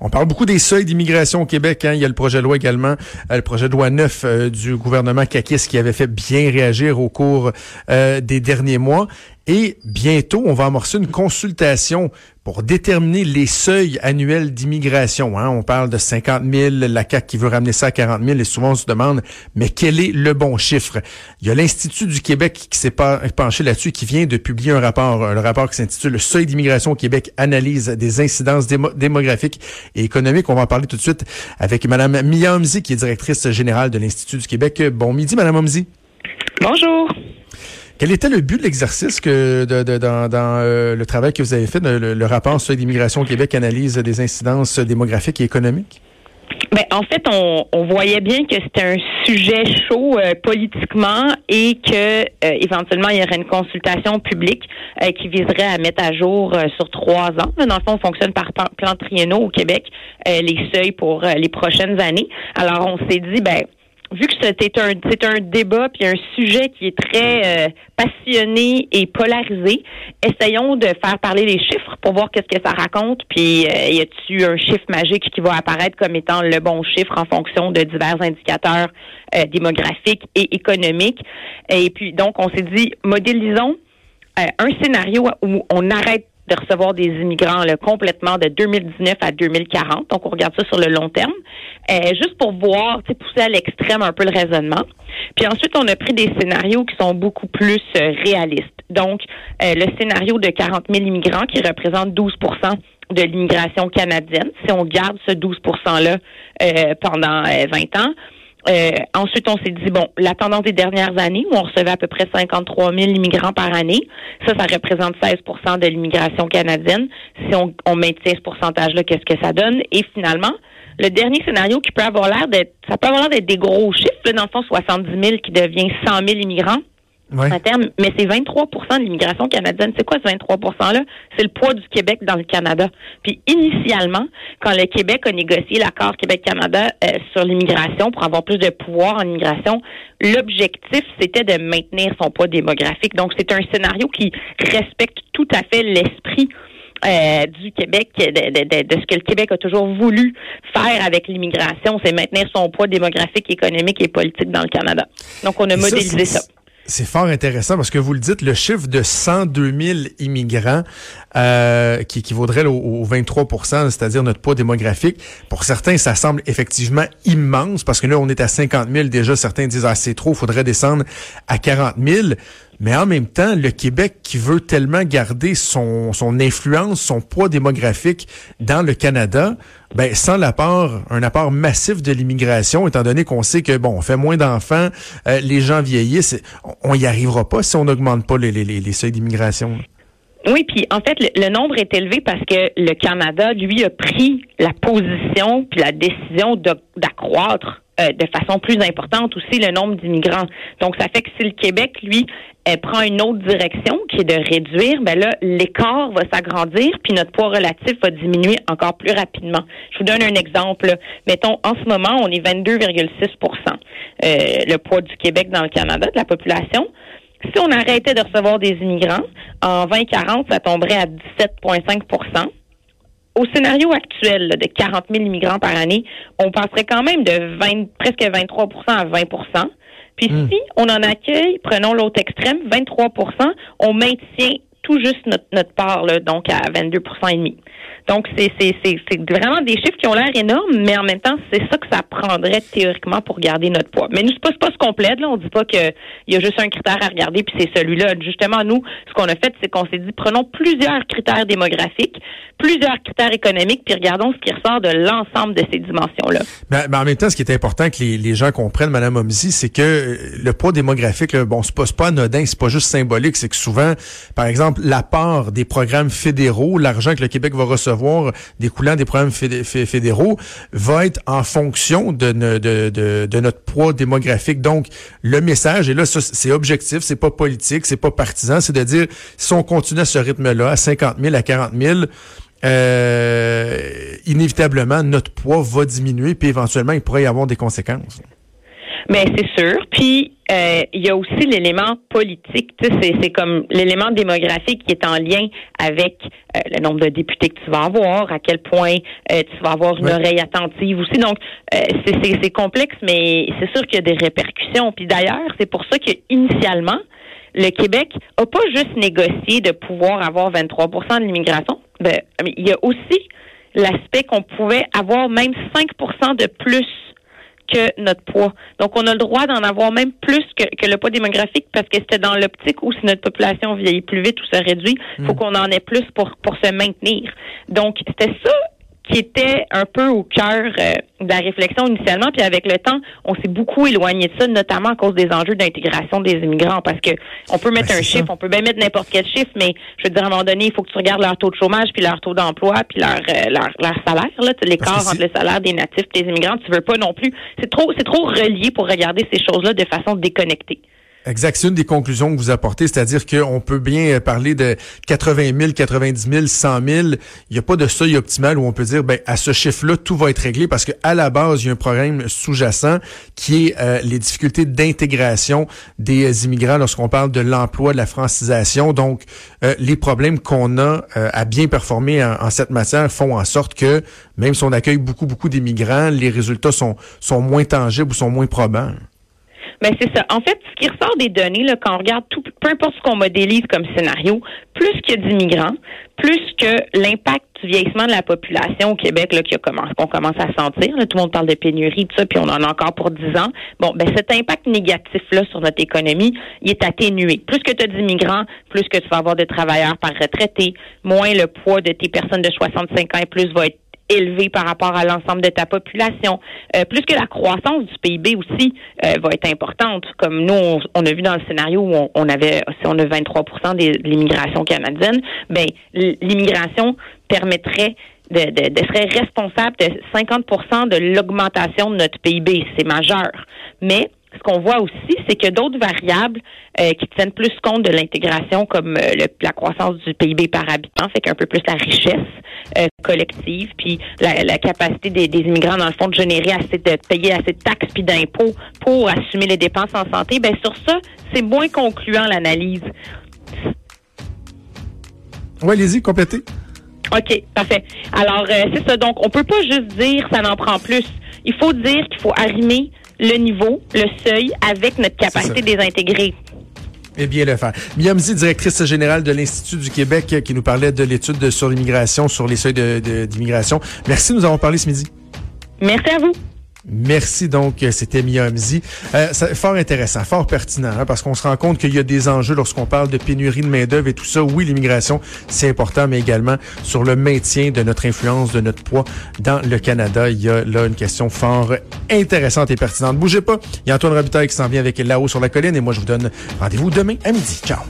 On parle beaucoup des seuils d'immigration au Québec. Hein. Il y a le projet de loi également, euh, le projet de loi 9 euh, du gouvernement Kakis qui avait fait bien réagir au cours euh, des derniers mois. Et bientôt, on va amorcer une consultation pour déterminer les seuils annuels d'immigration. Hein. On parle de 50 000, la CAQ qui veut ramener ça à 40 000, et souvent on se demande, mais quel est le bon chiffre? Il y a l'Institut du Québec qui s'est penché là-dessus, qui vient de publier un rapport, un rapport qui s'intitule Le seuil d'immigration au Québec, analyse des incidences démographiques et économiques. On va en parler tout de suite avec Mme Mia Omzi, qui est directrice générale de l'Institut du Québec. Bon midi, Mme Omzi. Bonjour. Quel était le but de l'exercice que dans, euh, le travail que vous avez fait, le, rapport sur l'immigration au Québec analyse des incidences démographiques et économiques? Ben, en fait, on, voyait bien que c'était un sujet chaud euh, politiquement et que euh, éventuellement il y aurait une consultation publique qui viserait à mettre à jour sur trois ans. Dans le fond, on fonctionne par plan triennaux au Québec les seuils pour les prochaines années. Alors, on s'est dit, ben vu que c'est un c'est un débat puis un sujet qui est très euh, passionné et polarisé, essayons de faire parler les chiffres pour voir qu'est-ce que ça raconte. Puis euh, y a-t-il un chiffre magique qui va apparaître comme étant le bon chiffre en fonction de divers indicateurs euh, démographiques et économiques? Et puis donc on s'est dit modélisons un scénario où on arrête de recevoir des immigrants là, complètement de 2019 à 2040. Donc, on regarde ça sur le long terme, euh, juste pour voir, pousser à l'extrême un peu le raisonnement. Puis ensuite, on a pris des scénarios qui sont beaucoup plus euh, réalistes. Donc, euh, le scénario de 40 000 immigrants qui représente 12% de l'immigration canadienne, si on garde ce 12 %-là pendant 20 ans, euh, ensuite, on s'est dit, bon, la tendance des dernières années, où on recevait à peu près 53 000 immigrants par année, ça, ça représente 16% de l'immigration canadienne. Si on, on maintient ce pourcentage-là, qu'est-ce que ça donne? Et finalement, le dernier scénario qui peut avoir l'air d'être, ça peut avoir l'air d'être des gros chiffres, dans le fond, 70 000 qui devient 100 000 immigrants terme, mais c'est 23 de l'immigration canadienne. C'est quoi ce 23 %-là? C'est le poids du Québec dans le Canada. Puis initialement, quand le Québec a négocié l'accord Québec-Canada euh, sur l'immigration pour avoir plus de pouvoir en immigration, l'objectif, c'était de maintenir son poids démographique. Donc, c'est un scénario qui respecte tout à fait l'esprit euh, du Québec, de, de, ce que le Québec a toujours voulu faire avec l'immigration, c'est maintenir son poids démographique, économique et politique dans le Canada. Donc, on a modélisé ça. C'est fort intéressant parce que vous le dites, le chiffre de 102 000 immigrants euh, qui équivaudrait au, 23% c'est-à-dire notre poids démographique, pour certains, ça semble effectivement immense parce que là, on est à 50 000 déjà. Certains disent, ah, c'est trop, il faudrait descendre à 40 000. Mais en même temps, le Québec qui veut tellement garder son, son influence, son poids démographique dans le Canada, ben sans l'apport, un apport massif de l'immigration, étant donné qu'on sait que bon, on fait moins d'enfants, euh, les gens vieillissent, on n'y arrivera pas si on n'augmente pas les, les, les seuils d'immigration. Oui, puis en fait, le, nombre est élevé parce que le Canada, lui, a pris la position puis la décision d'accroître euh, de façon plus importante aussi le nombre d'immigrants. Donc, ça fait que si le Québec, lui, euh, prend une autre direction qui est de réduire, ben là, l'écart va s'agrandir, puis notre poids relatif va diminuer encore plus rapidement. Je vous donne un exemple. Mettons, en ce moment, on est 22,6% euh, le poids du Québec dans le Canada, de la population. Si on arrêtait de recevoir des immigrants, en 2040, ça tomberait à 17,5 au scénario actuel de 40 000 immigrants par année, on passerait quand même de 20, presque 23% à 20% Puis hmm. si on en accueille, prenons l'autre extrême, 23% on maintient tout juste notre, part, là, donc à 22 et demi. Donc, c'est, vraiment des chiffres qui ont l'air énormes, mais en même temps, c'est ça que ça prendrait théoriquement pour garder notre poids. Mais nous, c'est pas, pas ce qu'on plaide, là. On dit pas qu'il y a juste un critère à regarder, puis c'est celui-là. Justement, nous, ce qu'on a fait, c'est qu'on s'est dit, prenons plusieurs critères démographiques, plusieurs critères économiques, puis regardons ce qui ressort de l'ensemble de ces dimensions-là. Mais, en même temps, ce qui est important que les, gens comprennent, Madame Omzi, c'est que euh, le poids démographique, bon, c'est pas, pas anodin, c'est pas juste symbolique, c'est que souvent, par exemple, la part des programmes fédéraux, l'argent que le Québec va recevoir découlant des programmes fédéraux va être en fonction de, de, notre poids démographique. Donc, le message, et là, c'est objectif, c'est pas politique, c'est pas partisan, c'est de dire, si on continue à ce rythme-là, à 50 000, à 40 000, euh, inévitablement, notre poids va diminuer, puis éventuellement, il pourrait y avoir des conséquences. Mais c'est sûr. Puis, euh, il y a aussi l'élément politique. C'est comme l'élément démographique qui est en lien avec euh, le nombre de députés que tu vas avoir, à quel point euh, tu vas avoir une oreille attentive aussi. Donc, c'est complexe, mais c'est sûr qu'il y a des répercussions. Puis d'ailleurs, c'est pour ça qu'initialement, le Québec n'a pas juste négocié de pouvoir avoir 23% de l'immigration. Ben, il y a aussi l'aspect qu'on pouvait avoir même 5% de plus que notre poids. Donc, on a le droit d'en avoir même plus que, le poids démographique parce que c'était dans l'optique où si notre population vieillit plus vite ou se réduit, il faut hmm. qu'on en ait plus pour, pour se maintenir. Donc, c'était ça qui était un peu au cœur euh, de la réflexion initialement. Puis avec le temps, on s'est beaucoup éloigné de ça, notamment à cause des enjeux d'intégration des immigrants, parce que on peut mettre ben, un chiffre, on peut bien mettre n'importe quel chiffre, mais je veux dire, à un moment donné, il faut que tu regardes leur taux de chômage, puis leur taux d'emploi, puis leur, euh, leur, leur salaire, là, l'écart entre le salaire des natifs et des immigrants, tu veux pas non plus. C'est trop, c'est trop relié pour regarder ces choses-là de façon déconnectée. Exact. C'est une des conclusions que vous apportez, c'est-à-dire qu'on peut bien parler de 80 000, 90 000, 100 000. Il n'y a pas de seuil optimal où on peut dire, ben, à ce chiffre-là, tout va être réglé parce qu'à la base, il y a un problème sous-jacent qui est euh, les difficultés d'intégration des immigrants lorsqu'on parle de l'emploi, de la francisation. Donc, euh, les problèmes qu'on a euh, à bien performer en, en, cette matière font en sorte que, même si on accueille beaucoup, beaucoup d'immigrants, les résultats sont, sont moins tangibles ou sont moins probants. Mais ben, c'est ça. En fait, ce qui ressort des données, là, quand on regarde tout, peu importe ce qu'on modélise comme scénario, plus qu'il y a d'immigrants, plus que l'impact du vieillissement de la population au Québec, là, qu'on commence à sentir, tout le monde parle de pénurie, tout ça, puis on en a encore pour 10 ans. Bon, ben cet impact négatif-là sur notre économie, il est atténué. Plus que tu as d'immigrants, plus que tu vas avoir de travailleurs par retraité, moins le poids de tes personnes de 65 ans et plus va être élevé par rapport à l'ensemble de ta population. Euh, plus que la croissance du PIB aussi euh, va être importante. Comme nous, on, a vu dans le scénario où on, avait, si on a 23% de l'immigration canadienne, ben l'immigration permettrait de, de, de, serait responsable de 50% de l'augmentation de notre PIB. C'est majeur. Mais ce qu'on voit aussi, c'est que d'autres variables euh, qui tiennent plus compte de l'intégration, comme euh, la croissance du PIB par habitant, fait qu'un peu plus la richesse euh, collective, puis la, capacité des, immigrants, dans le fond, de générer assez de payer assez de taxes puis d'impôts pour assumer les dépenses en santé, ben sur ça, c'est moins concluant l'analyse. Oui, allez-y, complétez. OK, parfait. Alors, c'est ça. Donc, on peut pas juste dire ça n'en prend plus. Il faut dire qu'il faut arrimer le niveau, le seuil, avec notre capacité de les intégrer. Eh bien le faire. Miamzi, directrice générale de l'Institut du Québec, qui nous parlait de l'étude sur l'immigration, sur les seuils d'immigration. Merci de nous avons parlé ce midi. Merci à vous. Merci donc, c'était Mia Euh, fort intéressant, fort pertinent, hein, parce qu'on se rend compte qu'il y a des enjeux lorsqu'on parle de pénurie de main-d'œuvre et tout ça. Oui, l'immigration, c'est important, mais également sur le maintien de notre influence, de notre poids dans le Canada. Il y a là une question fort intéressante et pertinente. Bougez pas. Il y a Antoine Robitaille qui s'en vient avec là-haut sur la colline et moi je vous donne rendez-vous demain à midi. Ciao.